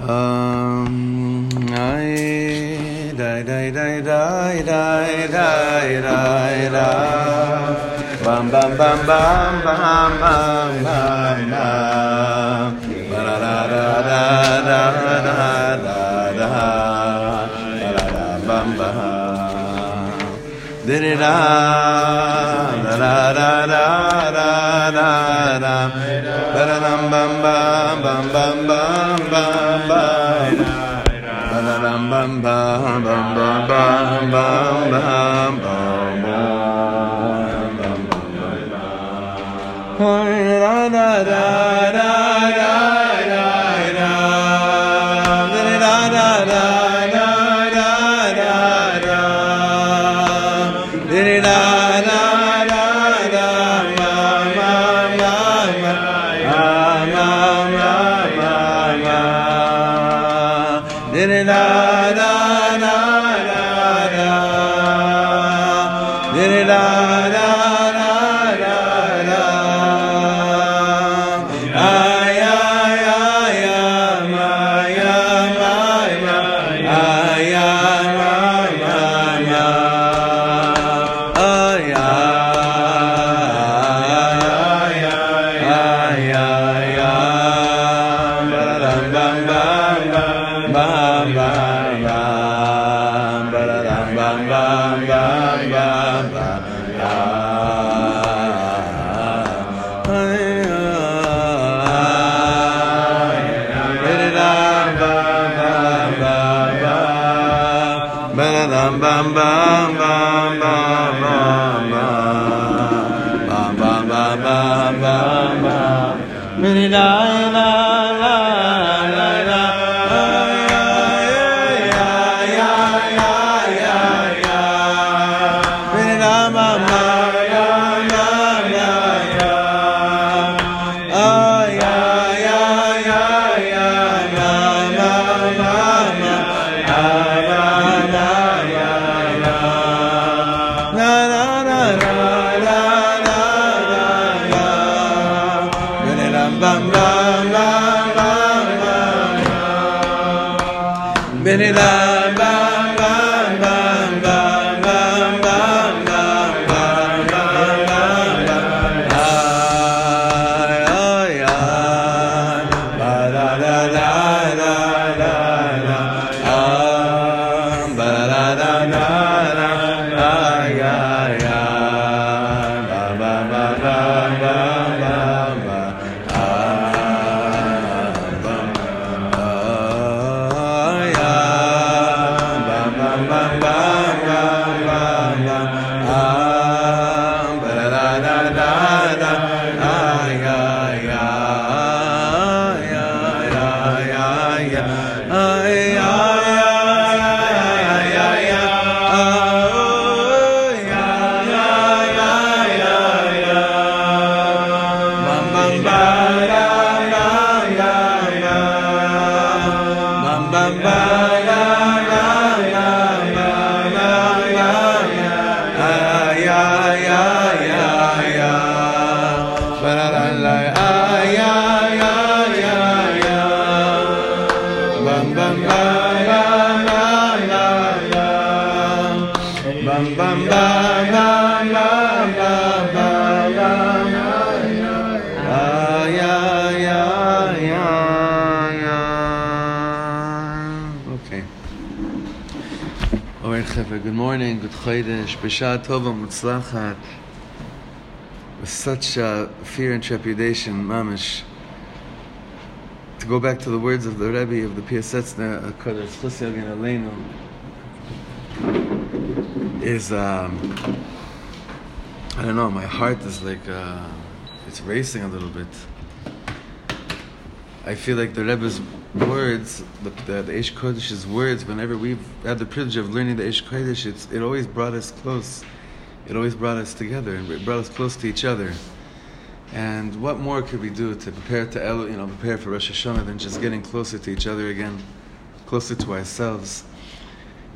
Um, I, die, die, die, die, die, die, die, die. Bam, bam, bam, bam, bam, bam, bam, bam. Ba, da, da, da, da, da, da, da, da. Ba, da, da, bam, bam. ra ra ra ra ra ra bam bam bam bam bam bam bam ra bam bam bam bam bam bam bam bam bam bam ra ra ra la la la B'shah Tova Mutzlachat. With such uh, fear and trepidation, mamish, to go back to the words of the Rebbe of the Piasetzna, Kodesh Chusya Gen Aleinu, is, um, I don't know, my heart is like, uh, it's racing a little bit. I feel like the Rebbe's words, the, the, the Eish Kodesh's words, whenever we've had the privilege of learning the Eish Kodesh, it's, it always brought us close. It always brought us together and it brought us close to each other. And what more could we do to prepare to El, you know, prepare for Rosh Hashanah than just getting closer to each other again, closer to ourselves?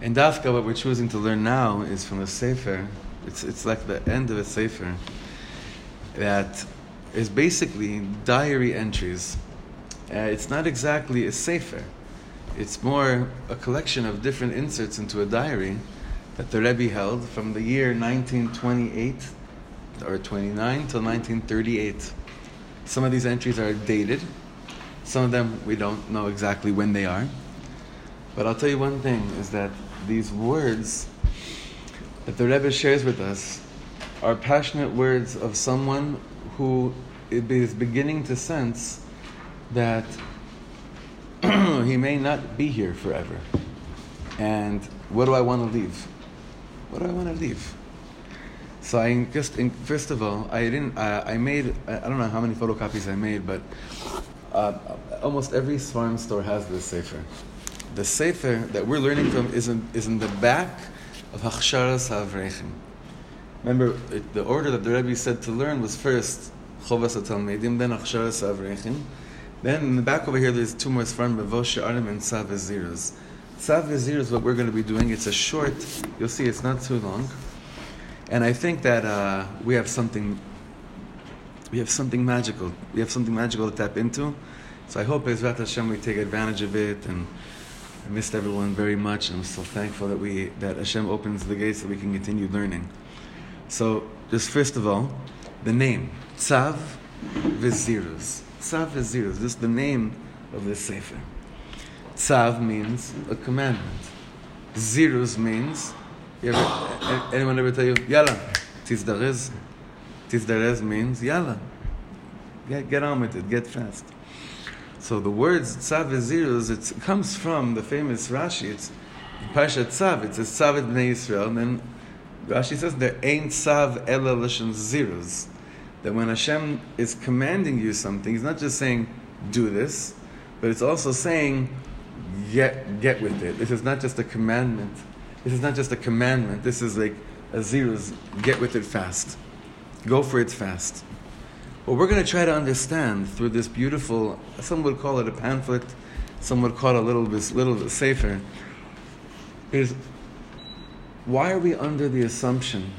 And Dafka, what we're choosing to learn now is from a Sefer. It's, it's like the end of a Sefer that is basically diary entries. Uh, it's not exactly a sefer. It's more a collection of different inserts into a diary that the Rebbe held from the year 1928 or 29 till 1938. Some of these entries are dated. Some of them we don't know exactly when they are. But I'll tell you one thing is that these words that the Rebbe shares with us are passionate words of someone who is beginning to sense that he may not be here forever. And what do I want to leave? What do I want to leave? So I just, first of all, I didn't, uh, I made, I don't know how many photocopies I made, but uh, almost every farm store has this sefer. The sefer that we're learning from is in, is in the back of Hachsharas HaAvrechim. Remember, it, the order that the Rebbe said to learn was first Chovas HaTalmidim, then Hachsharas HaAvrechim, then in the back over here, there's two more Sfarim, Mavo She'arim and Tzav V'Zirus. Tzav is what we're going to be doing. It's a short, you'll see it's not too long. And I think that uh, we have something, we have something magical. We have something magical to tap into. So I hope Ezrat Hashem we take advantage of it. And I missed everyone very much. And I'm so thankful that we, that Hashem opens the gates so we can continue learning. So just first of all, the name, Tzav V'Zirus. Tzav V'Zirus. This is the name of this sefer. Tzav means a commandment. Zirus means, ever, anyone ever tell you, Yalla, Tizdarez? Tizdarez means Yalla. Get, get on with it, get fast. So the words Tzav V'Zirus, it comes from the famous Rashi. It's Parshat Tzav. It says Tzav Bnei Yisrael. And then Rashi says there ain't Tzav ela l'shem Zirus that when Hashem is commanding you something, He's not just saying, do this, but it's also saying, get, get with it. This is not just a commandment. This is not just a commandment. This is like a ziruz, get with it fast. Go for it fast. What we're going to try to understand through this beautiful, some would call it a pamphlet, some would call it a little bit, little bit sefer, is why are we under the assumption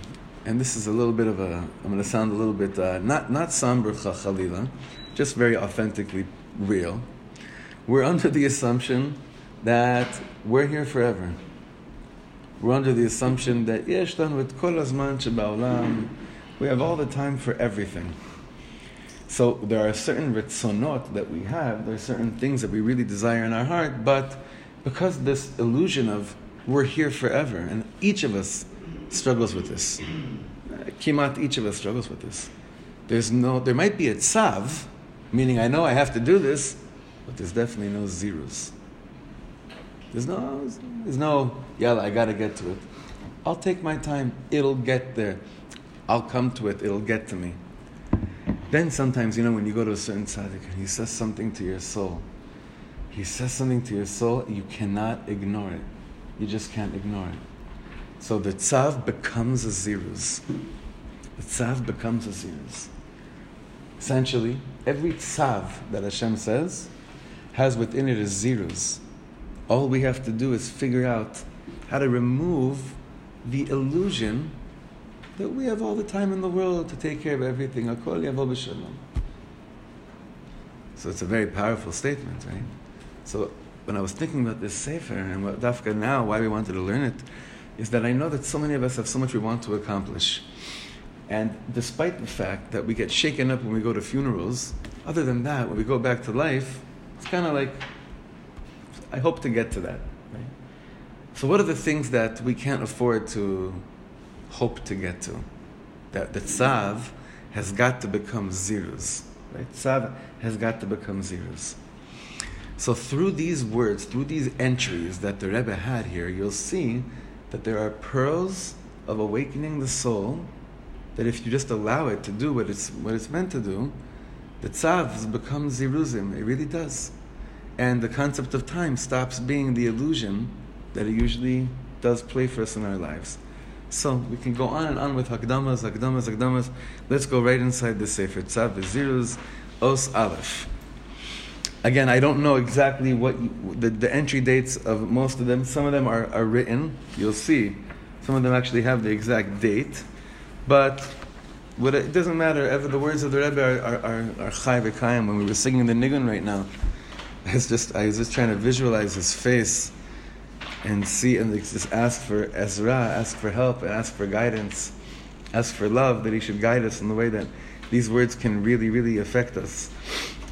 and this is a little bit of a, I'm going to sound a little bit, uh, not, not somber chalila, just very authentically real. We're under the assumption that we're here forever. We're under the assumption that yesh with kol azman we have all the time for everything. So there are certain ritzonot that we have, there are certain things that we really desire in our heart, but because this illusion of we're here forever, and each of us struggles with this. Kimat, each of us struggles with this. There's no, there might be a tzav, meaning I know I have to do this, but there's definitely no ziruz. There's no, there's no, yeah, I gotta get to it. I'll take my time. It'll get there. I'll come to it. It'll get to me. Then sometimes, you know, when you go to a certain tzaddik and he says something to your soul, he says something to your soul, you cannot ignore it. You just can't ignore it. So the tzav becomes a ziruz. The tzav becomes a ziruz. Essentially, every tzav that Hashem says has within it a ziruz. All we have to do is figure out how to remove the illusion that we have all the time in the world to take care of everything. So it's a very powerful statement, right? So when I was thinking about this sefer and what Dafka now, why we wanted to learn it, is that I know that so many of us have so much we want to accomplish. And despite the fact that we get shaken up when we go to funerals, other than that, when we go back to life, it's kind of like, I hope to get to that. Right? So, what are the things that we can't afford to hope to get to? That the tzav has got to become ziruz. Right? Tzav has got to become ziruz. So, through these words, through these entries that the Rebbe had here, you'll see that there are pearls of awakening the soul that if you just allow it to do what it's, what it's meant to do, the tzav becomes ziruzim. It really does. And the concept of time stops being the illusion that it usually does play for us in our lives. So we can go on and on with hakdamas, hakdamas, hakdamas. Let's go right inside the sefer. Tzav ziruz os aleph. Again, I don't know exactly what you, the, the entry dates of most of them. Some of them are, are written. You'll see. Some of them actually have the exact date. But what it doesn't matter. Ever the words of the Rebbe are are are, are chai v'kayim. When we were singing the nigun right now, I was just I was just trying to visualize his face and see and just ask for Ezra, ask for help, and ask for guidance, ask for love that he should guide us in the way that these words can really, really affect us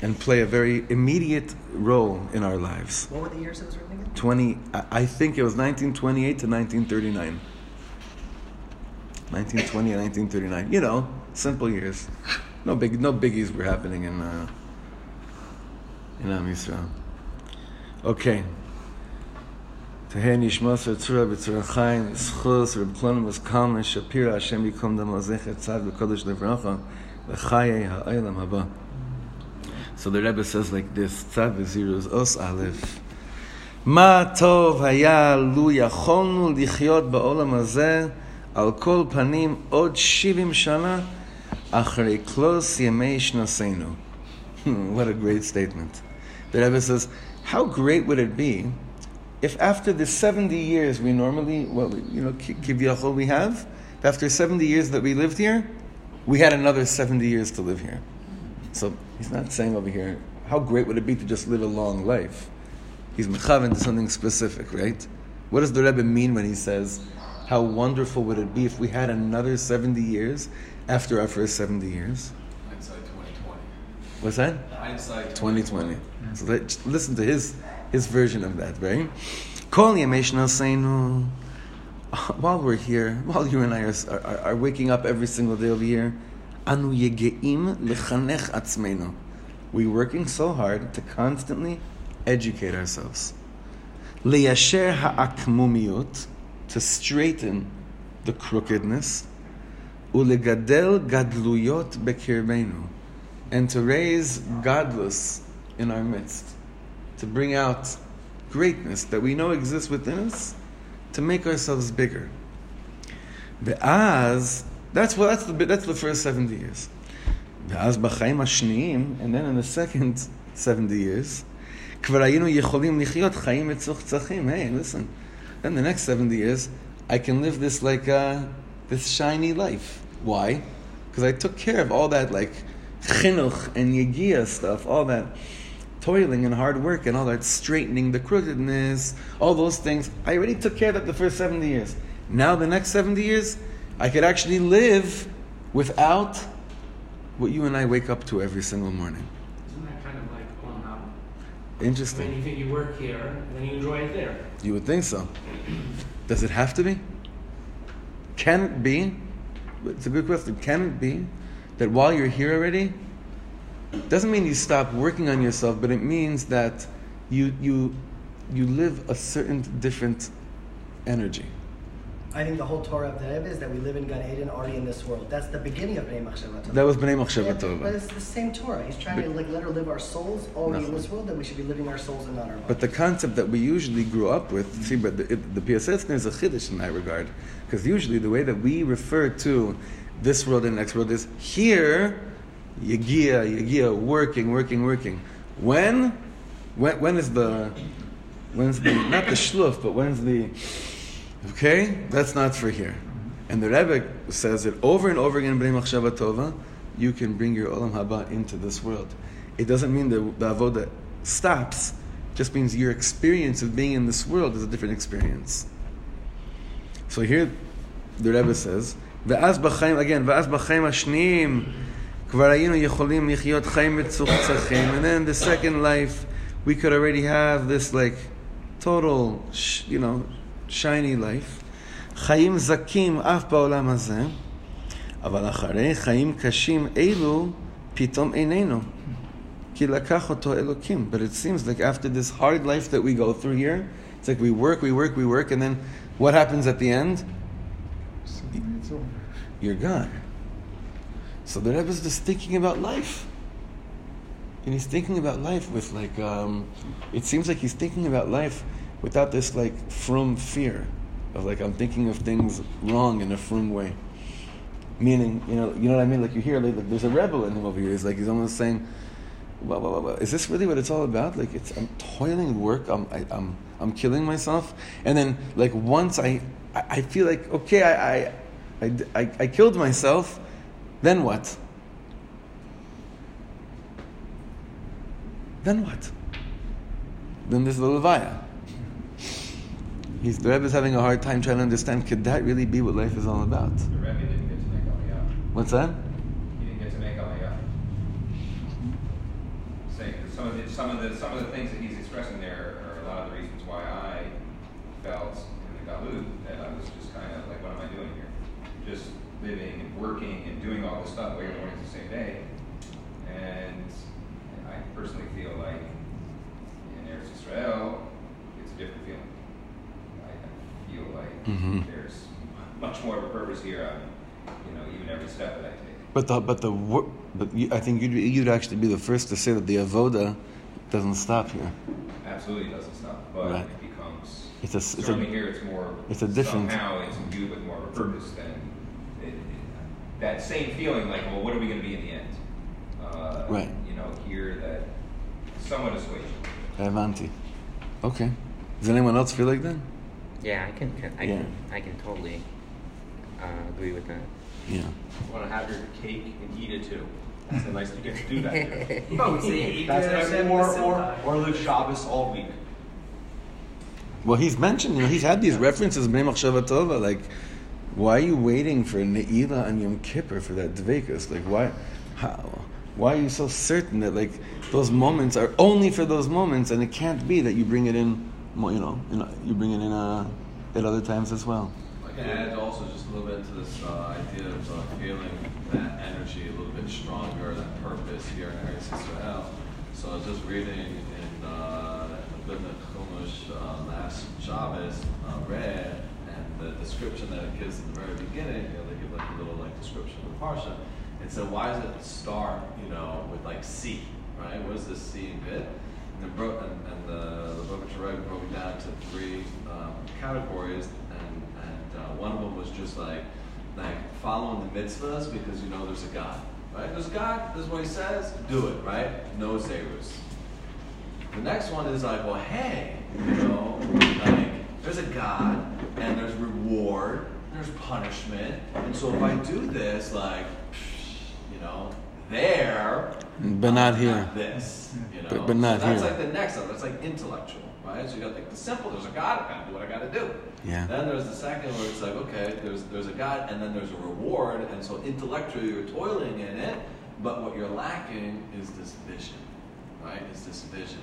and play a very immediate role in our lives. What were the years it was written again? 20, I I think it was 1928 to 1939. 1920 and 1939. You know, simple years. No big, no biggies were happening in uh, in Am Yisrael. Okay. תהא נשמוס וצורה בצורה חיים, זכוס רב קלונם kalman שפירא, השם ייקום דמו זכר צד בקודש לברכה, לחיי העולם הבא. So the Rebbe says like this, Tzav Ziruz Os Aleph. מה טוב היה לו יכולנו לחיות בעולם הזה על כל פנים עוד 70 שנה אחרי קלוס ימי שנותינו. What a great statement. The Rebbe says, how great would it be if after the 70 years we normally, what we, you know, kivyachol we have, after 70 years that we lived here, we had another 70 years to live here. So he's not saying over here, how great would it be to just live a long life? He's mechavan to something specific, right? What does the Rebbe mean when he says, how wonderful would it be if we had another 70 years after our first 70 years? Hindsight 2020. What's that? Hindsight 2020. So let, listen to his his version of that, right? Kol Yamesh while we're here, while you and I are, are, are waking up every single day yegeim lechanech atzmenu. We're working so hard to constantly educate ourselves. Leyasher ha'akmumiyut, to straighten the crookedness. Ulegadel gadluyot bekirbenu, and to raise gadlus in our midst to bring out greatness that we know exists within us, to make ourselves bigger. Ve'az, that's what that's the that's the first seventy years. Ve'az b'chaim hashniim, and then in the second seventy years, כבר היינו יכולים לחיות חיים מצוחצחים. Hey, listen. Then the next seventy years, I can live this like uh, this shiny life. Why? Because I took care of all that like chinuch and yegia stuff, all that toiling and hard work and all that straightening the crookedness, all those things. I already took care of that the first 70 years. Now, the next 70 years, I could actually live without what you and I wake up to every single morning. Isn't that kind of like out? Interesting. Mean, you think you work here, and then you enjoy it there. You would think so. Does it have to be? Can it be? It's a good question. Can it be that while you're here already, doesn't mean you stop working on yourself, but it means that you you you live a certain different energy. I think the whole Torah of the Rebbe is that we live in Gan Eden already in this world. That's the beginning of Bnei Machshava. That was Bnei Machshava Yeah, But it's the same Torah. He's trying to like let her live our souls already in this world, that we should be living our souls and not our bodies. But the concept that we usually grew up with, see, but the, it, the PSS is a chiddush in that regard, because usually the way that we refer to this world and next world is here, Yagia, Yagia, working, working, working. When? When, when is the, when's the, not the shluf, but when's the, okay? That's not for here. And the Rebbe says it over and over again, Bnei Machshava Tova, you can bring your Olam Haba into this world. It doesn't mean that the Avodah stops, it just means your experience of being in this world is a different experience. So here, the Rebbe says, V'az b'chaim, again, V'az b'chaim ashniyim, כבר היינו יכולים לחיות חיים מצוחצחים, and then the second life, we could already have this like total, sh- you know, shiny life. חיים זכים אף בעולם הזה, אבל אחרי חיים קשים אלו, פתאום איננו. כי לקח אותו אלוקים. But it seems like after this hard life that we go through here, it's like we work, we work, we work, and then what happens at the end? You're gone. So the Rebbe is just thinking about life. And he's thinking about life with like, um, it seems like he's thinking about life without this like from fear of like I'm thinking of things wrong in a frum way. Meaning, you know, you know what I mean? Like you hear, like, there's a rebel in him over here. He's like he's almost saying, well, well, well, "Is this really what it's all about? Like, it's I'm toiling work. I'm I, I'm I'm killing myself, and then like once I I, I feel like okay, I, I I I killed myself, then what? Then what? then there's the Levaya. He's, the Rebbe is having a hard time trying to understand, could that really be what life is all about? The Rebbe didn't get to make Aliyah. What's that? He didn't get to make Aliyah. That some of the some of the some of the things that he's expressing there are a lot of the reasons why I felt in the Galut that I was just kind of like, what am I doing here? Just living and working all this stuff, waking mornings the same day. And I personally feel like in Eretz Israel, it's a different feeling. I feel like Mhm. there's much more of a purpose here on, you know, even every step that I take. But the but the but you, I think you'd you'd actually be the first to say that the avoda doesn't stop here. Absolutely doesn't stop, but Right. it becomes. It's a it's a- here. It's more. it's a different- Somehow it's imbued with more of a purpose than that same feeling. Like, well, what are we going to be in the end? Uh, Right. You know, here that somewhat assuaging. Avanti. Okay. Does anyone else feel like that? Yeah, I can, I Yeah. can, I can totally uh, agree with that. Yeah. want to have your cake and eat it too. That's a nice you get to do that here. Oh, we say That's the every, or, or, or live Shabbos all week. Well, he's mentioned, you know, he's had these references, Bnei Machshava Tova, like, why are you waiting for Ne'ilah and Yom Kippur for that Dvekas? Like, why, how, why are you so certain that, like, those moments are only for those moments and it can't be that you bring it in, you know, you, bring it in uh, at other times as well? I can add also just a little bit to this uh, idea of uh, feeling that energy a little bit stronger, that purpose here in Eretz Israel. So I was just reading in uh, the Chumash uh, last Shabbos, uh, read, the description that it gives at the very beginning, you know, they give like a little like description of the parsha. And so why does it start, you know, with like C, right? What is this C bit? And, the bro- and, and the, Book Rebbe broke it down to three um, categories, and, and uh, one of them was just like like following the mitzvahs because you know there's a God, right? There's God. This is what He says. Do it, right? No ziruz. The next one is like, well, hey, you know, like there's a God and there's reward, and there's punishment, and so if I do this, like, you know, there, But not here. this, you know. But- but not so that's here. like the next level. That's like intellectual, right? So you got like the simple. There's a God. I gotta do what I gotta do. Yeah. Then there's the second where it's like, okay, there's there's a God, and then there's a reward, and so intellectually you're toiling in it, but what you're lacking is this vision, right? Is this vision,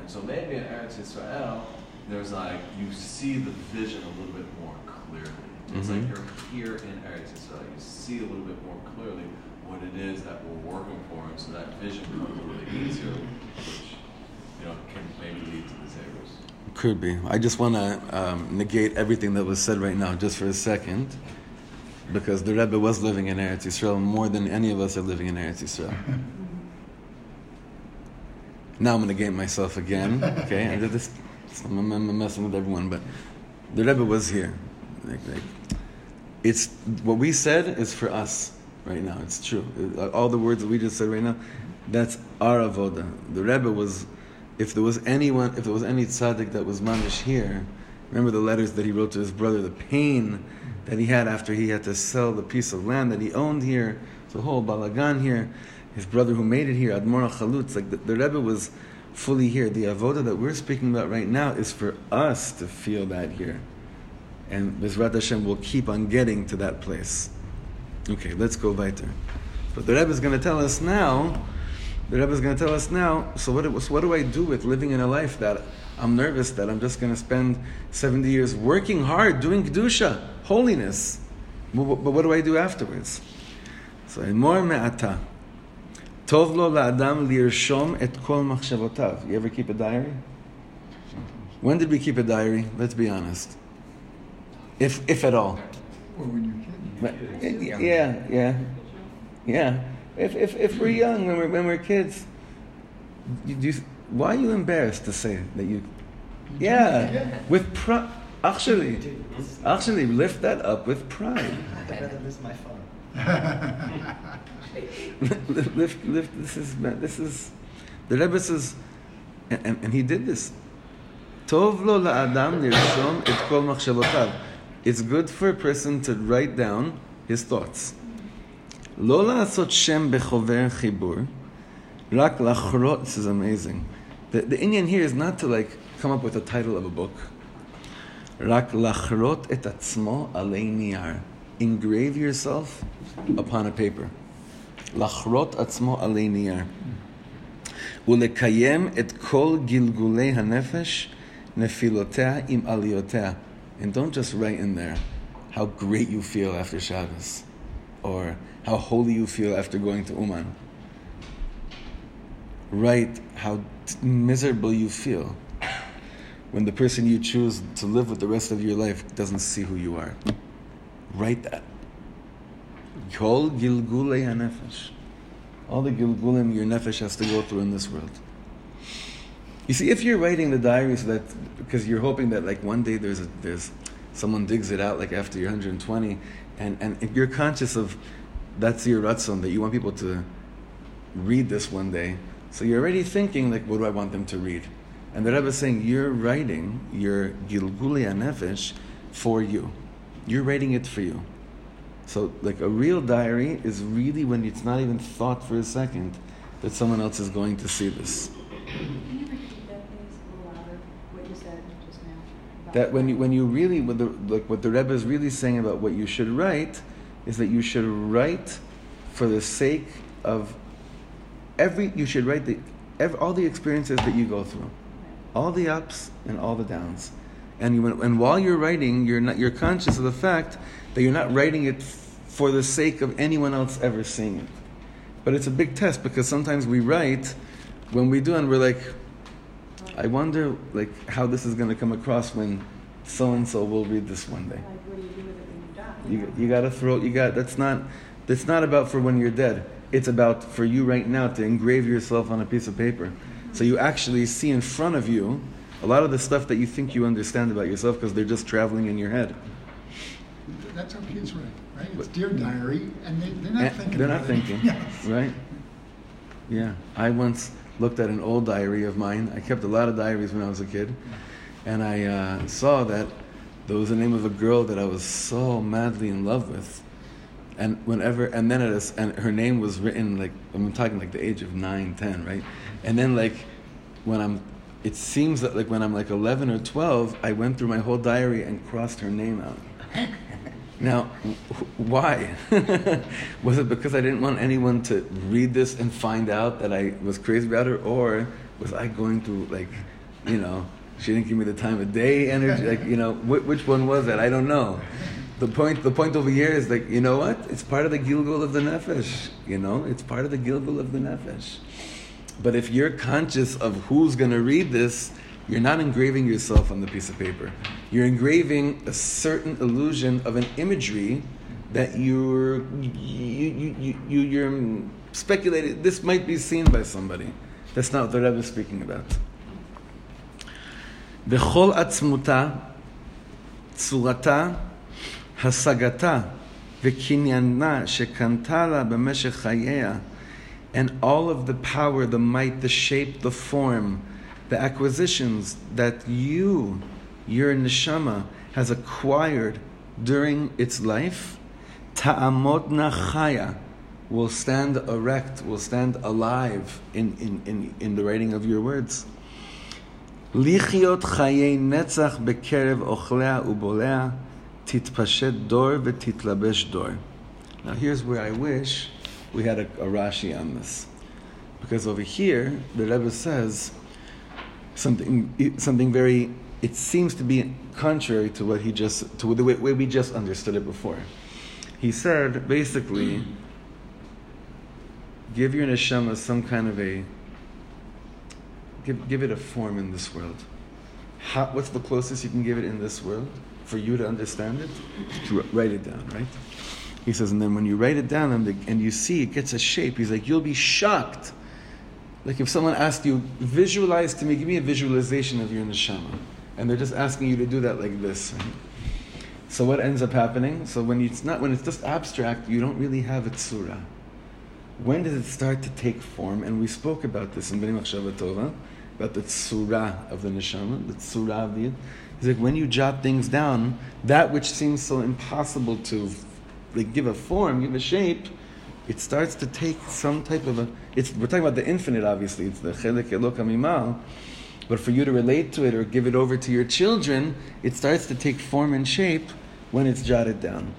and so maybe in Eretz Israel, there's like you see the vision a little bit more clearly. It's Mhm. like you're here in Eretz Israel. You see a little bit more clearly what it is that we're working for, and so that vision comes a little bit easier, which you know can maybe lead to the ziruz. Could be. I just want to um, negate everything that was said right now, just for a second, because the Rebbe was living in Eretz Yisrael more than any of us are living in Eretz Yisrael. now I'm going to negate myself again. Okay, and this, I'm, I'm messing with everyone, but the Rebbe was here. Like, like, it's what we said is for us right now. It's true. Uh, all the words that we just said right now, that's our avoda. The Rebbe was, if there was anyone, if there was any tzaddik that was mamish here, remember the letters that he wrote to his brother, the pain that he had after he had to sell the piece of land that he owned here, the whole balagan here, his brother who made it here, Admor Chalutz, like the, the Rebbe was fully here. The avoda that we're speaking about right now is for us to feel that here. And Bezrat Hashem will keep on getting to that place. Okay, let's go weiter. But the Rebbe is going to tell us now. The Rebbe is going to tell us now. So what, so what do I do with living in a life that I'm nervous that I'm just going to spend 70 years working hard, doing kedusha, holiness, but, what do I do afterwards? So more me'ata. Tov lo la'adam lirshom et kol machshavotav. You ever keep a diary? When did we keep a diary? Let's be honest. If if at all. Or when you're kidding. But, eh, yeah, yeah, yeah. If, if, if we're young, when we're, when we're kids, you, you, why are you embarrassed to say that you? Yeah, with pride. Actually, actually, lift that up with pride. I'd rather lose my phone. lift, lift, lift. This is this is the Rebbe says, and, and, and he did this. Tov lo la'adam lirshom et kol machshavotav. It's good for a person to write down his thoughts. לא לעשות שם בחובר חיבור, רק לחרות, this is amazing. The, the Indian here is not to like come up with a title of a book. Rak lachrot et atzmo alei niyar. Engrave yourself upon a paper. Lachrot atzmo alei niyar. ולקיים את כל גלגולי הנפש, נפילותיה עם עליותיה. And don't just write in there how great you feel after Shabbos, or how holy you feel after going to Uman. Write how t- miserable you feel when the person you choose to live with the rest of your life doesn't see who you are. Write that. Kol gilgulei hanefesh. All the gilgulim your nefesh has to go through in this world. You see, if you're writing the diary so that because you're hoping that like one day there's a, there's someone digs it out like after you're 120, and and if you're conscious of that's your ratzon that you want people to read this one day, so you're already thinking like, what do I want them to read? And the Rebbe is saying you're writing your gilguli nefesh for you. You're writing it for you. So, like a real diary is really when it's not even thought for a second that someone else is going to see this. Can you repeat that, a little louder, what you said just now? That when you when you really what the like what the Rebbe is really saying about what you should write is that you should write for the sake of every you should write the every, all the experiences that you go through, all the ups and all the downs, and you, and while you're writing, you're not you're conscious of the fact that you're not writing it for the sake of anyone else ever seeing it. But it's a big test because sometimes we write when we do and we're like, I wonder like how this is going to come across when so and so will read this one day. Like, what do you do with it when you? You, you got to throw. You got that's not that's not about for when you're dead. It's about for you right now to engrave yourself on a piece of paper, so you actually see in front of you a lot of the stuff that you think you understand about yourself because they're just traveling in your head. That's how kids write, right? It's dear diary, and they, they're not Eh, thinking They're not thinking, Yes. right? Yeah, I once looked at an old diary of mine. I kept a lot of diaries when I was a kid, and I uh, saw that there was the name of a girl that I was so madly in love with, and whenever and then it is, and her name was written like I'm talking like the age of nine, ten, right? And then like when I'm, it seems that like when I'm like eleven or twelve, I went through my whole diary and crossed her name out. Now, why? was it because I didn't want anyone to read this and find out that I was crazy about her, or was I going through like, you know, she didn't give me the time of day energy? Like, you know, wh- which one was that? I don't know. The point, the point over here is like, you know what? It's part of the gilgul of the nefesh. You know, it's part of the gilgul of the nefesh. But if you're conscious of who's going to read this, you're not engraving yourself on the piece of paper. You're engraving a certain illusion of an imagery that you're you, you, you, you, you're speculating. This might be seen by somebody. That's not what the Rebbe is speaking about. בכל עצמותה, צורתה, השגתה וקניינה שקנתה לה במשך חייה, and all of the power, the might, the shape, the form, the acquisitions that you, your neshama, has acquired during its life, ta'amodna chaya, will stand erect, will stand alive in, in, in, in the writing of your words. לחיות חיי נצח בקרב אוכליה ובוליה, תתפשט דור ותתלבש דור. Now here's where I wish we had a, a Rashi on this. Because over here, the Rebbe says something, something very, it seems to be contrary to what he just, to the way, way we just understood it before. He said, basically, give your neshama some kind of a, give, give it a form in this world. How, what's the closest you can give it in this world for you to understand it? To write it down, right? He says, and then when you write it down and, the, and you see it gets a shape, he's like, you'll be shocked. Like if someone asked you, visualize to me, give me a visualization of your neshama. And they're just asking you to do that like this. So what ends up happening? So when it's not, when it's just abstract, you don't really have a tzura. When does it start to take form? And we spoke about this in Bnei Machshava Tova, about the tzura of the neshama, the tzura of the. He's like when you jot things down, that which seems so impossible to like give a form, give a shape, it starts to take some type of a. It's we're talking about the infinite, obviously. It's the chelek Eloka mima'al, But for you to relate to it or give it over to your children, it starts to take form and shape when it's jotted down.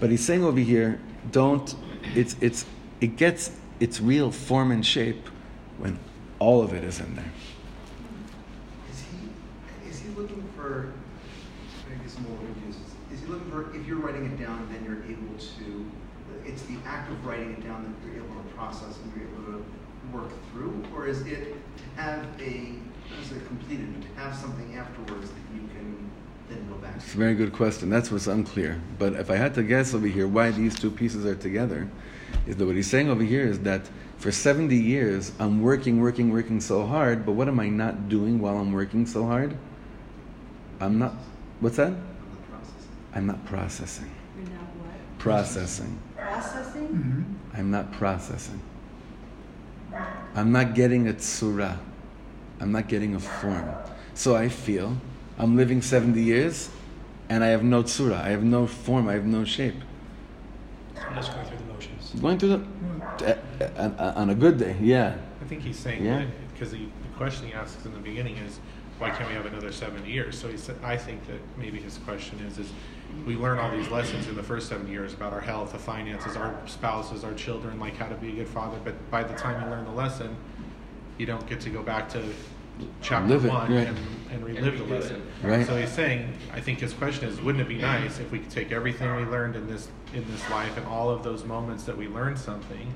But he's saying over here, don't. It's it's it gets its real form and shape when all of it is in there. Is he, is he looking for, maybe some more is he looking for, if you're writing it down, then you're able to, it's the act of writing it down that you're able to process and you're able to work through? Or is it to have a, is it completed, to have something afterwards that you can then go back It's a very good question. That's what's unclear. But if I had to guess over here why these two pieces are together, is that what he's saying over here is that for 70 years I'm working, working, working so hard, but what am I not doing while I'm working so hard? I'm not, what's that? on the process? I'm not processing. You're now what? Processing. Processing? Mhm. I'm not processing. I'm not getting a tsura. I'm not getting a form. So I feel I'm living 70 years and I have no tsura. I have no form. I have no shape. I'm just going through the motions. Going through the, uh, uh, on a good day, yeah. I think he's saying Yeah. that because the, the question he asks in the beginning is, why can't we have another 70 years? So he said, I think that maybe his question is, is we learn all these lessons in the first seven years about our health, the finances, our spouses, our children, like how to be a good father. But by the time you learn the lesson, you don't get to go back to chapter Live it, one right. and, and relive the lesson. Right. So he's saying, I think his question is, wouldn't it be nice if we could take everything we learned in this in this life and all of those moments that we learned something,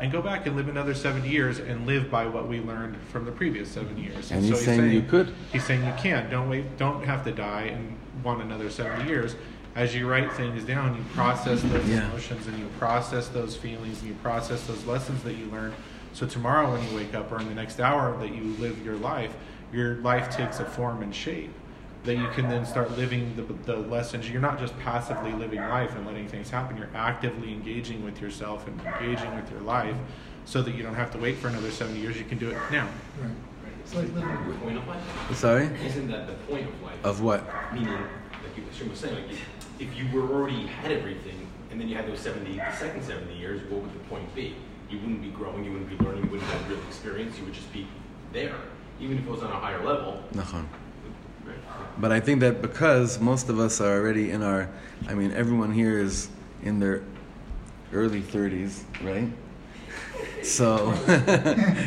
and go back and live another seven years and live by what we learned from the previous seven years? And he's saying you could. He's saying you can. Don't wait. Don't have to die and want another seventy years. As you write things down, you process those Yeah. emotions and you process those feelings and you process those lessons that you learned. So tomorrow, when you wake up, or in the next hour that you live your life, your life takes a form and shape that you can then start living the, the lessons. You're not just passively living life and letting things happen. You're actively engaging with yourself and engaging with your life, so that you don't have to wait for another seventy years. You can do it now. Right. It's like living. The point of life? Sorry? Isn't that the point of life? Of what? Meaning, like you Shem was saying, like if, if you were already had everything, and then you had those 70, the second 70 years, what would the point be? You wouldn't be growing, you wouldn't be learning, you wouldn't have real experience, you would just be there. Even if it was on a higher level. But I think that because most of us are already in our, I mean, everyone here is in their early 30s, right? So,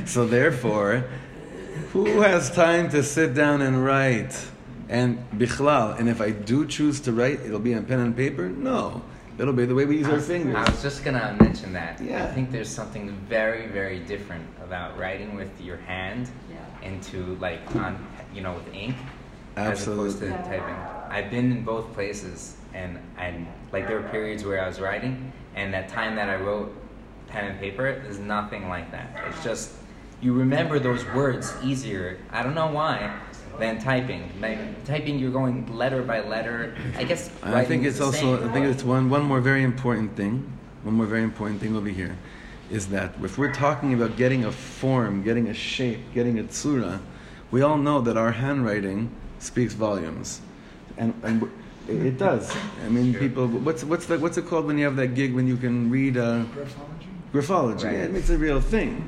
so therefore, who has time to sit down and write? And bichlal, and if I do choose to write, it'll be on pen and paper? No. It'll be the way we use I our fingers. I was just gonna mention that. Yeah. I think there's something very, very different about writing with your hand Yeah. into like on you know with ink Absolutely. as opposed to Yeah. typing. I've been in both places, and and like there were periods where I was writing, and that time that I wrote pen and paper, is nothing like that. It's just you remember those words easier. I don't know why. Than typing. Like typing, you're going letter by letter. I guess. I think it's the also. same. I think it's one one more very important thing. One more very important thing over here, is that if we're talking about getting a form, getting a shape, getting a tsura, we all know that our handwriting speaks volumes, and and it it does. I mean, people. What's what's the, what's it called when you have that gig when you can read uh, Graphology? graphology? Right. I it's a real thing.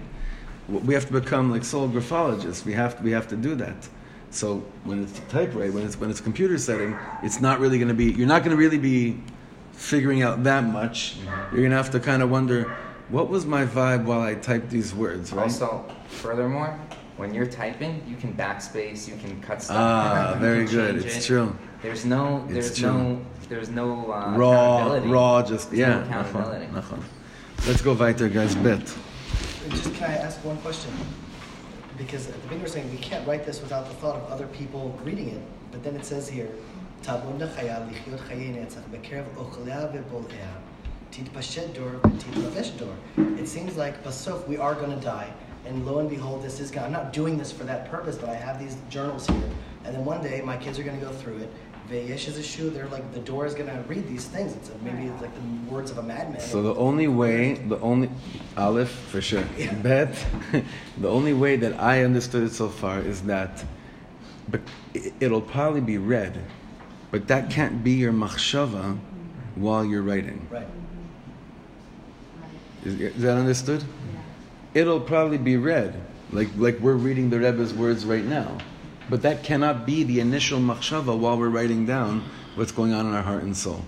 We have to become like soul graphologists. We have to, we have to do that. So when it's typewriter, when it's when it's computer setting, it's not really going to be. You're not going to really be figuring out that much. You're going to have to kind of wonder, what was my vibe while I typed these words, right? Also, furthermore, when you're typing, you can backspace, you can cut stuff. Ah, you very good. It's it. true. There's no, It's there's true. no, there's no uh, raw, raw, just There's yeah. no accountability. nachon, nachon. Let's go weiter, guys. Bet. Just can I ask one question? Because at the beginning we're saying we can't write this without the thought of other people reading it. But then it says here, "Tabun לחייו לחיות חיי נצח בקרב אוכליה ובולעיה, תתפשט דור ותתלבש דור." It seems like בסוף we are going to die, and lo and behold, this is gonna, I'm not doing this for that purpose, but I have these journals here, and then one day my kids are going to go through it. Veyesh is a shoe. They're like the door is going to read these things. It's a, maybe it's like the words of a madman. So the only way, the only Aleph for sure. Bet the only way that I understood it so far is that, but it- it'll probably be read, but that can't be your machshava while you're writing. right. Is, is that understood? It'll probably be read, like like we're reading the Rebbe's words right now, But that cannot be the initial machshava while we're writing down what's going on in our heart and soul.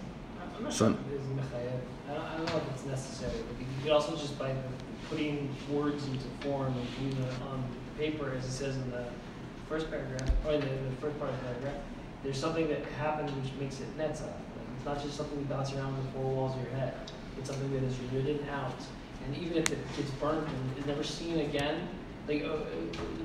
So- sure if it is. I don't, I don't know if it's necessary. You could also just by putting words into form and putting it on paper, as it says in the first paragraph, or in the, the first part of the paragraph, there's something that happens which makes it netzah. Like, it's not just something you bounce around the four walls of your head. It's something that is written out. And even if it gets burnt and is never seen again, like uh, uh,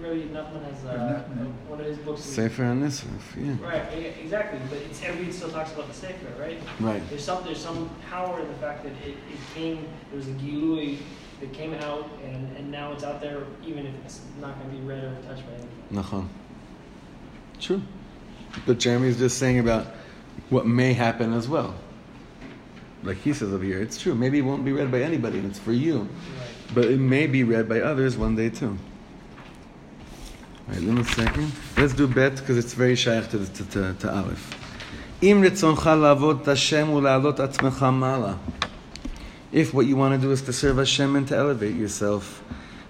Rabbi Nachman has uh, Nachman. one of his books. is- Sefer HaNisraf, yeah. Right, exactly. But it's every still talks about the sefer, right? Right. There's some there's some power in the fact that it, it came there was a gilui that came out and, and now it's out there even if it's not going to be read or touched by anyone. Nachon. True. But Jeremy's just saying about what may happen as well. Like he says over here, it's true. Maybe it won't be read by anybody, and it's for you. Right. But it may be read by others one day too. All right, give second. Let's do bet because it's very shayach to, to, to, to Aleph. אם רצונך לעבוד את השם ולהעלות עצמך מעלה. If what you want to do is to serve Hashem and to elevate yourself.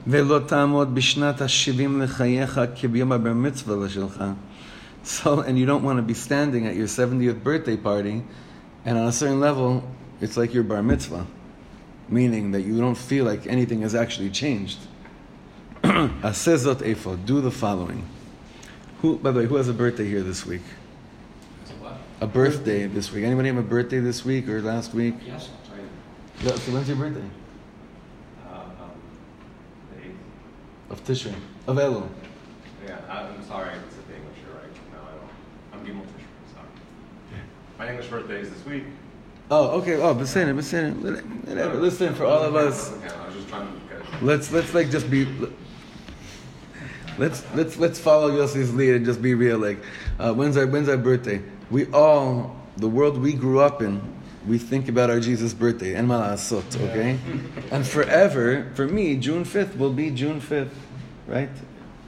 ולא תעמוד בשנת ה-70 לחייך כביום הבר מצווה שלך. So, and you don't want to be standing at your 70th birthday party, and on a certain level, it's like your bar mitzvah, meaning that you don't feel like anything has actually changed. Asezot efo, do the following. Who, by the way, who has a birthday here this week? A birthday this week. Anybody have a birthday this week or last week? Yes. Yeah, So when's your birthday? Uh, um, the eighth. Of Tishrei. Of Elul. Yeah, I'm sorry, it's the English, you're right. No, I don't. I'm Gimel Tishrei. sorry. My English birthday is this week. Oh, okay. Oh, Besena, Besena. Whatever. Listen, for all of us. Okay, I was just trying to get. Let's let's like just be. Let's let's let's follow Yossi's lead and just be real. Like, uh, when's our when's our birthday? We all the world we grew up in. We think about our Jesus birthday and malasot, okay? And forever, for me, June fifth will be June fifth, right?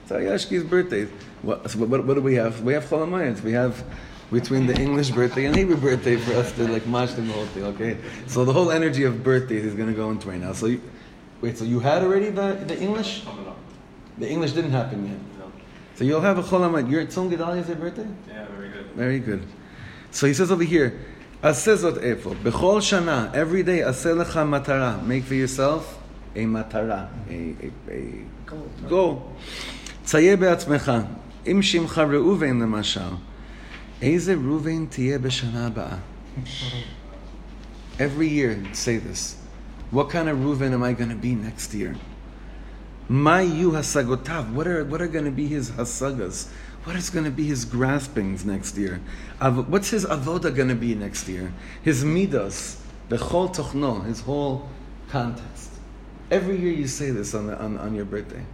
It's Ayashki's birthday. What, so what, what do we have? We have Cholamayans. We have between the English birthday and Hebrew birthday for us to like match the whole thing, okay? So the whole energy of birthdays is going to go into right now. So you, wait, so you had already the, the English? Coming up. The English didn't happen yet. No. So you'll have a Cholamayit. Your Tzon Gedalia is your birthday? Yeah, very good. Very good. So he says over here, Asezot efo, bechol shana, every day, aseh lecha matara, make for yourself a matara, a, a, a goal. צייר בעצמך, אם שמך ראובן למשל, איזה ראובן תהיה בשנה הבאה? Every year, say this. What kind of Reuven am I going to be next year? My yu hasagotav. What are what are going to be his hasagas? What is going to be his graspings next year? What's his avoda going to be next year? His midas, the chol tochno, his whole context. Every year you say this on, the, on, on your birthday.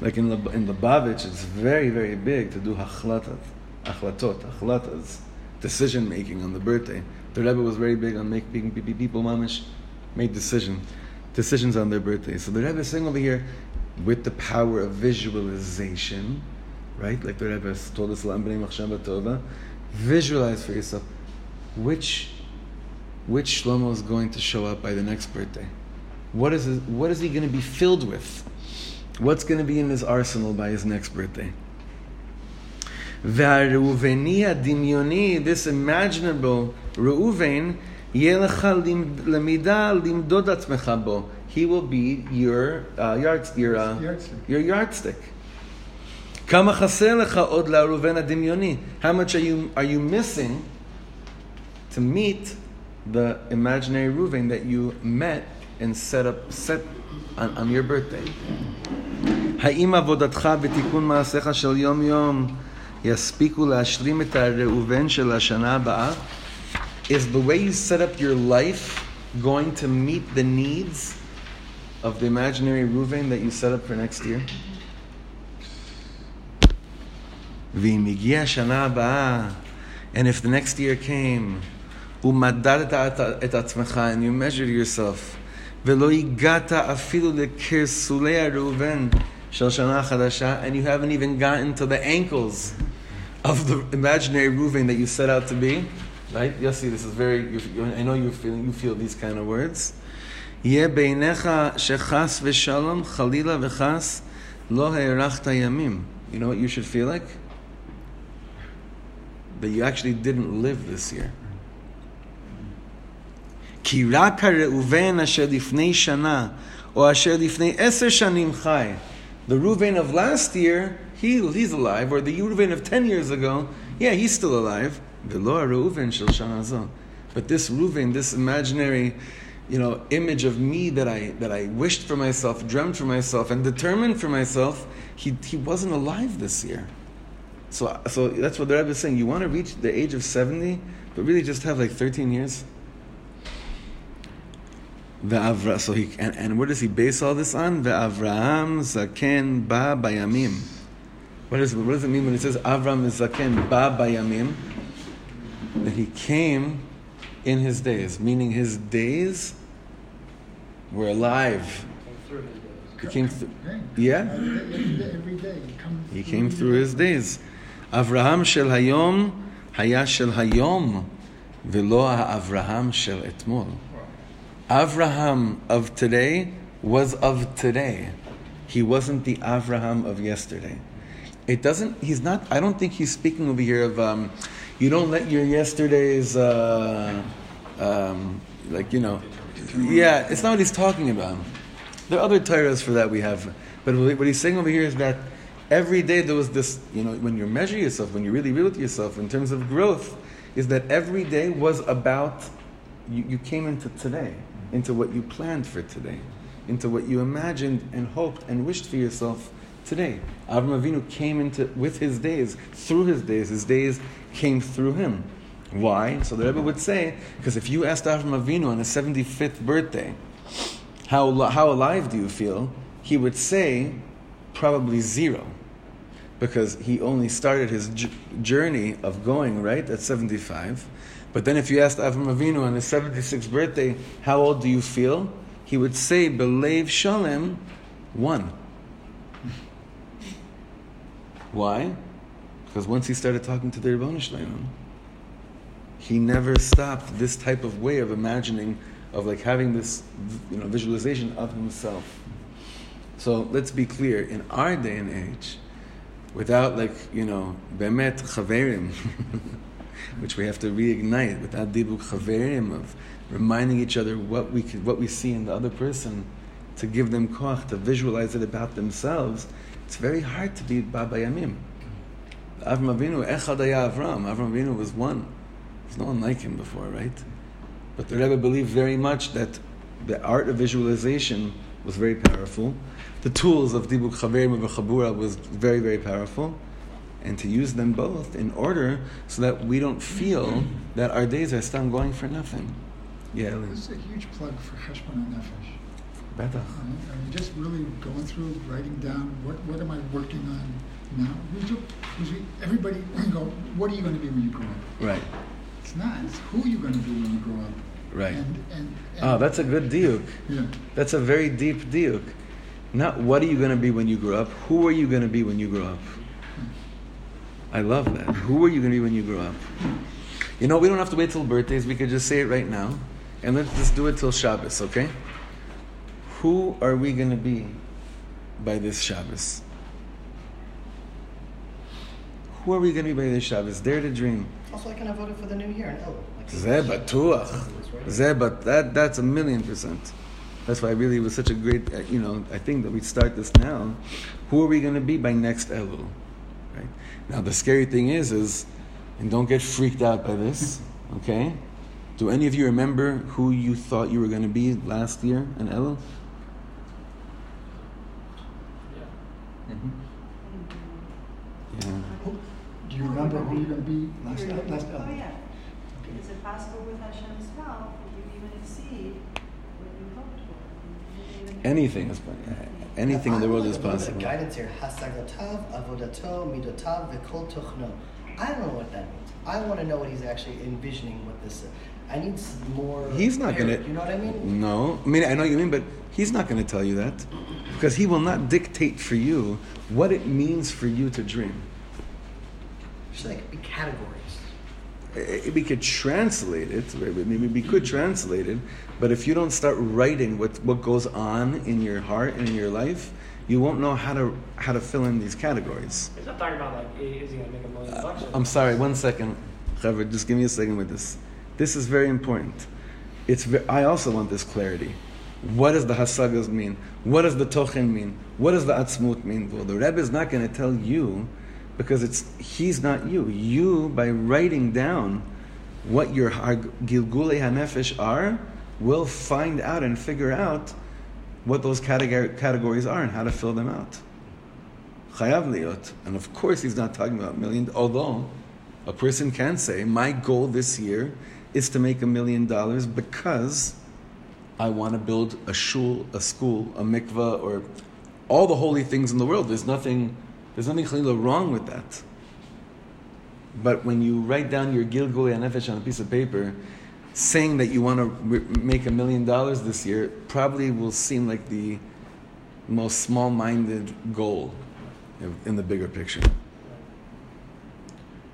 Like in in Lubavitch, it's very very big to do hachlatat, achlatot, achlatas, decision making on the birthday. The Rebbe was very big on making people mamish made decision decisions on their birthday. So the Rebbe is saying over here, with the power of visualization, right? Like the Rebbe told us, visualize for yourself which which Shlomo is going to show up by the next birthday. What is his, what is he going to be filled with? What's going to be in his arsenal by his next birthday? This imaginable Reuven יהיה לך למידה למדוד עצמך בו. He will be your uh, yard, your, uh, Yardstick. your yardstick. כמה חסר לך עוד לראובן הדמיוני? How much are you, are you missing to meet the imaginary Reuven that you met and set up set on, on your birthday? האם עבודתך בתיקון מעשיך של יום יום יספיקו להשלים את הראובן של השנה הבאה? Is the way you set up your life going to meet the needs of the imaginary Reuven that you set up for next year? And if the next year came, and you measured yourself, and you haven't even gotten to the ankles of the imaginary Reuven that you set out to be, right? Yossi, this is very, you, you, I know you feel, you feel these kind of words. יהיה בעיניך שחס ושלום, חלילה וחס, לא הארכת ימים. You know what you should feel like? That you actually didn't live this year. כי רק הראובן אשר לפני שנה, או אשר לפני עשר שנים חי. The Reuven of last year, he, he's alive, or the Reuven of 10 years ago, yeah, he's still alive. But this Reuven, this imaginary, you know, image of me that I that I wished for myself, dreamt for myself, and determined for myself, he he wasn't alive this year. So so that's what the Rebbe is saying. You want to reach the age of seventy, but really just have like thirteen years. So he and, and where does he base all this on? Avraham zaken ba bayamim. What, is, what does it mean when it says Avram is zaken ba bayamim? that he came in his days, meaning his days were alive. He came through. Yeah. He came through his days. Avraham shel hayom haya shel hayom velo Avraham shel etmol. Avraham of today was of today. He wasn't the Avraham of yesterday. It doesn't. He's not. I don't think he's speaking over here of. Um, you don't let your yesterday's, uh, um, like, you know, yeah, it's not what he's talking about. There are other Torahs for that we have. But what he's saying over here is that every day there was this, you know, when you measure yourself, when you're really real with yourself in terms of growth, is that every day was about, you, you came into today, into what you planned for today, into what you imagined and hoped and wished for yourself today. Avram Avinu came into, with his days, through his days, his days came through him. Why? So the Rebbe would say, because if you asked Avram Avinu on his 75th birthday, how, how alive do you feel? He would say, probably zero. Because he only started his journey of going, right, at 75. But then if you asked Avram Avinu on his 76th birthday, how old do you feel? He would say, Belev Shalem, one. Why? Because once he started talking to the Ribbon he never stopped this type of way of imagining, of like having this, you know, visualization of himself. So let's be clear. In our day and age, without like you know, bemet chaverim, which we have to reignite, without dibuk chaverim of reminding each other what we could, what we see in the other person, to give them koach, to visualize it about themselves, it's very hard to be ba bayamim. Avram Avinu, echad Avram. Avram Avinu was one. There's no one like him before, right? But the Rebbe believed very much that the art of visualization was very powerful. The tools of Dibuk Chaverim of Chabura was very, very powerful. And to use them both in order so that we don't feel that our days are still going for nothing. Yeah. This is a huge plug for Cheshbon Nefesh. Beta. I mean, just really going through, writing down what, what am I working on now? Who's your- everybody go, what are you going to be when you grow up? Right, It's not. It's who are you going to be when you grow up? right. And, and, and Oh, that's a good diuk. yeah. That's a very deep diuk. Not what are you going to be when you grow up, who are you going to be when you grow up? I love that. Who are you going to be when you grow up? You know, we don't have to wait till birthdays. We could just say it right now. And let's just do it till Shabbos, okay? Who are we going to be by this Shabbos? Who are we going to be by this Shabbos? Dare to dream. Also, I can have voted for the new year in El. Like, Zeh batuach. Zeh bat that that's a million percent. That's why really it was such a great. uh, You know, I think that we start this now. Who are we going to be by next Elul? Right now, the scary thing is, is, and don't get freaked out by this. Okay, do any of you remember who you thought you were going to be last year in Elul? Mhm. Yeah. Who- Do you remember who you're going to be last, last Oh, album? yeah. Is it possible with Hashem's help that you even exceed what you hoped for? Anything is anything in the world is I want a little bit of possible. Guidance here. Hasagatav, avodato, midotav, v'kol tochno. I don't know what that means. I want to know what he's actually envisioning. What this. Is. I need more. He's not going to. You know what I mean? No, I mean I know what you mean, but he's not going to tell you that because he will not dictate for you what it means for you to dream. Just like be categories. We could translate it. Maybe we could translate it, but if you don't start writing what what goes on in your heart and in your life, you won't know how to how to fill in these categories. He's not talking about like, i- is he gonna make a million uh, bucks? or- I'm sorry, one second. Trevor, just give me a second with this. This is very important. It's ve- I also want this clarity. What does the hasagas mean? What does the tochen mean? What does the atzmut mean? Well, the Rebbe is not going to tell you because it's he's not you. You, by writing down what your gilgulei hanefesh are, will find out and figure out what those categories are and how to fill them out. Chayav liot. And of course, he's not talking about million, although a person can say, My goal this year is to make a million dollars because I want to build a shul, a school, a mikvah, or all the holy things in the world. There's nothing, there's nothing chalila wrong with that. But when you write down your gilgul nefesh on a piece of paper, saying that you want to re- make a million dollars this year probably will seem like the most small-minded goal in- the bigger picture.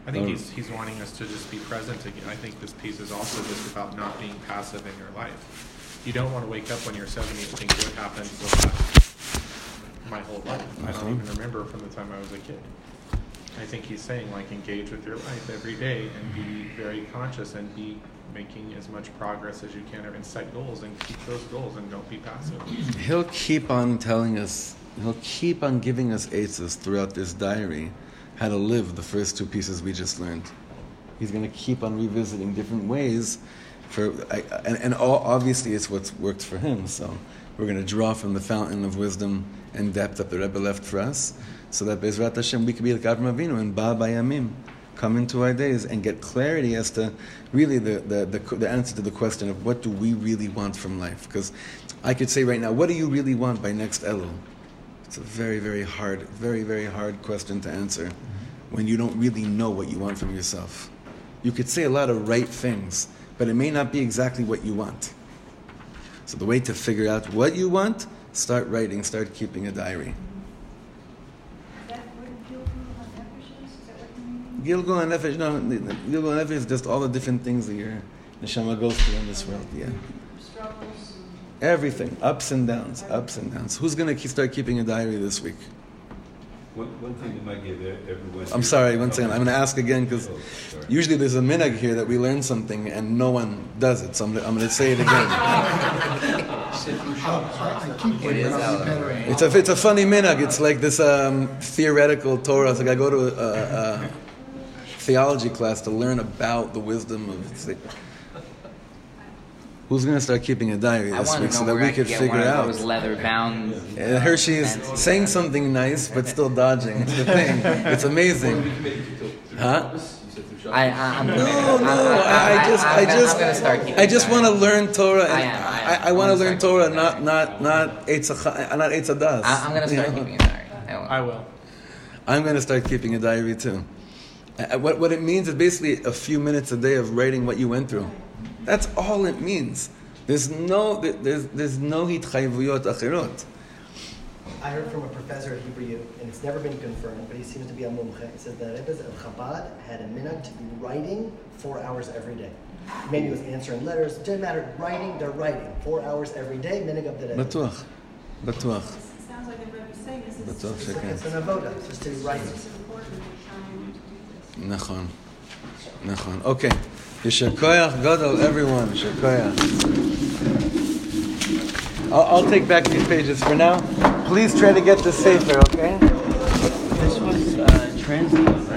I think Um, he's, he's wanting us to just be present again. I think this piece is also just about not being passive in your life. You don't want to wake up when you're 70 and think what happened the last my whole life. I don't Mhm. even remember from the time I was a kid. I think he's saying like engage with your life every day and be very conscious and be making as much progress as you can and set goals and keep those goals and don't be passive. He'll keep on telling us, he'll keep on giving us answers throughout this diary how to live the first two pieces we just learned. He's going to keep on revisiting different ways for, I, and, and all, obviously it's what's worked for him. So we're going to draw from the fountain of wisdom and depth that the Rebbe left for us, so that Bezrat Hashem we could be like Avram Avinu and Ba Bayamim, come into our days and get clarity as to really the, the, the, the answer to the question of what do we really want from life. Because I could say right now, what do you really want by next Elul? It's a very, very hard, very, very hard question to answer when you don't really know what you want from yourself. You could say a lot of right things, but it may not be exactly what you want. So the way to figure out what you want, start writing, start keeping a diary. Gilgul and Nefesh, no, Gilgul and Nefesh is just all the different things that your neshama goes through in this world. Yeah, Struggles everything, ups and downs, ups and downs. Who's gonna start keeping a diary this week? One, one thing that might give everyone. I'm sorry, one second. I'm gonna ask again because Oh, usually there's a minhag here that we learn something and no one does it. So I'm, I'm gonna say it again. I keep It waiting is for out. better. It's a, it's a funny minhag. It's like this um, theoretical Torah. It's like I go to a, a theology class to learn about the wisdom of. Who's going to start keeping a diary this week so that we could figure one of out? those leather bound. Uh, Hershey is saying something nice but still dodging. It's the thing. It's amazing. Huh? I, I, I'm No, gonna, no. I, I, I just, I'm I gonna- just, I'm gonna start keeping I just want to learn Torah. And I am, I. I, I'm want gonna learn Torah, not, diary. not, not Eitz, not Eitz Adas. I, I'm gonna you start know? keeping a diary. I will. I will. I'm going to start keeping a diary too. Uh, What, what it means is basically a few minutes a day of writing what you went through. That's all it means. There's no, there- there's, there's no hitchayvuyot achirot. I heard from a professor at Hebrew U, and it's never been confirmed, but he seems to be a mumche. He says that Rebbe's of Chabad had a minute to be writing four hours every day. Maybe it was answering letters, it didn't matter. Writing, they're writing. Four hours every day, minute of the day. בטוח, בטוח. It sounds like the Rebbe's saying is But it's don't it's shake like hands. It's an avoda, just to write. it's important time to do this. נכון, נכון. Okay. Yeshar Koyach Gadol, everyone. Yeshar I'll, I'll, take back these pages for now. Please try to get this sefer, okay? This was uh, translated.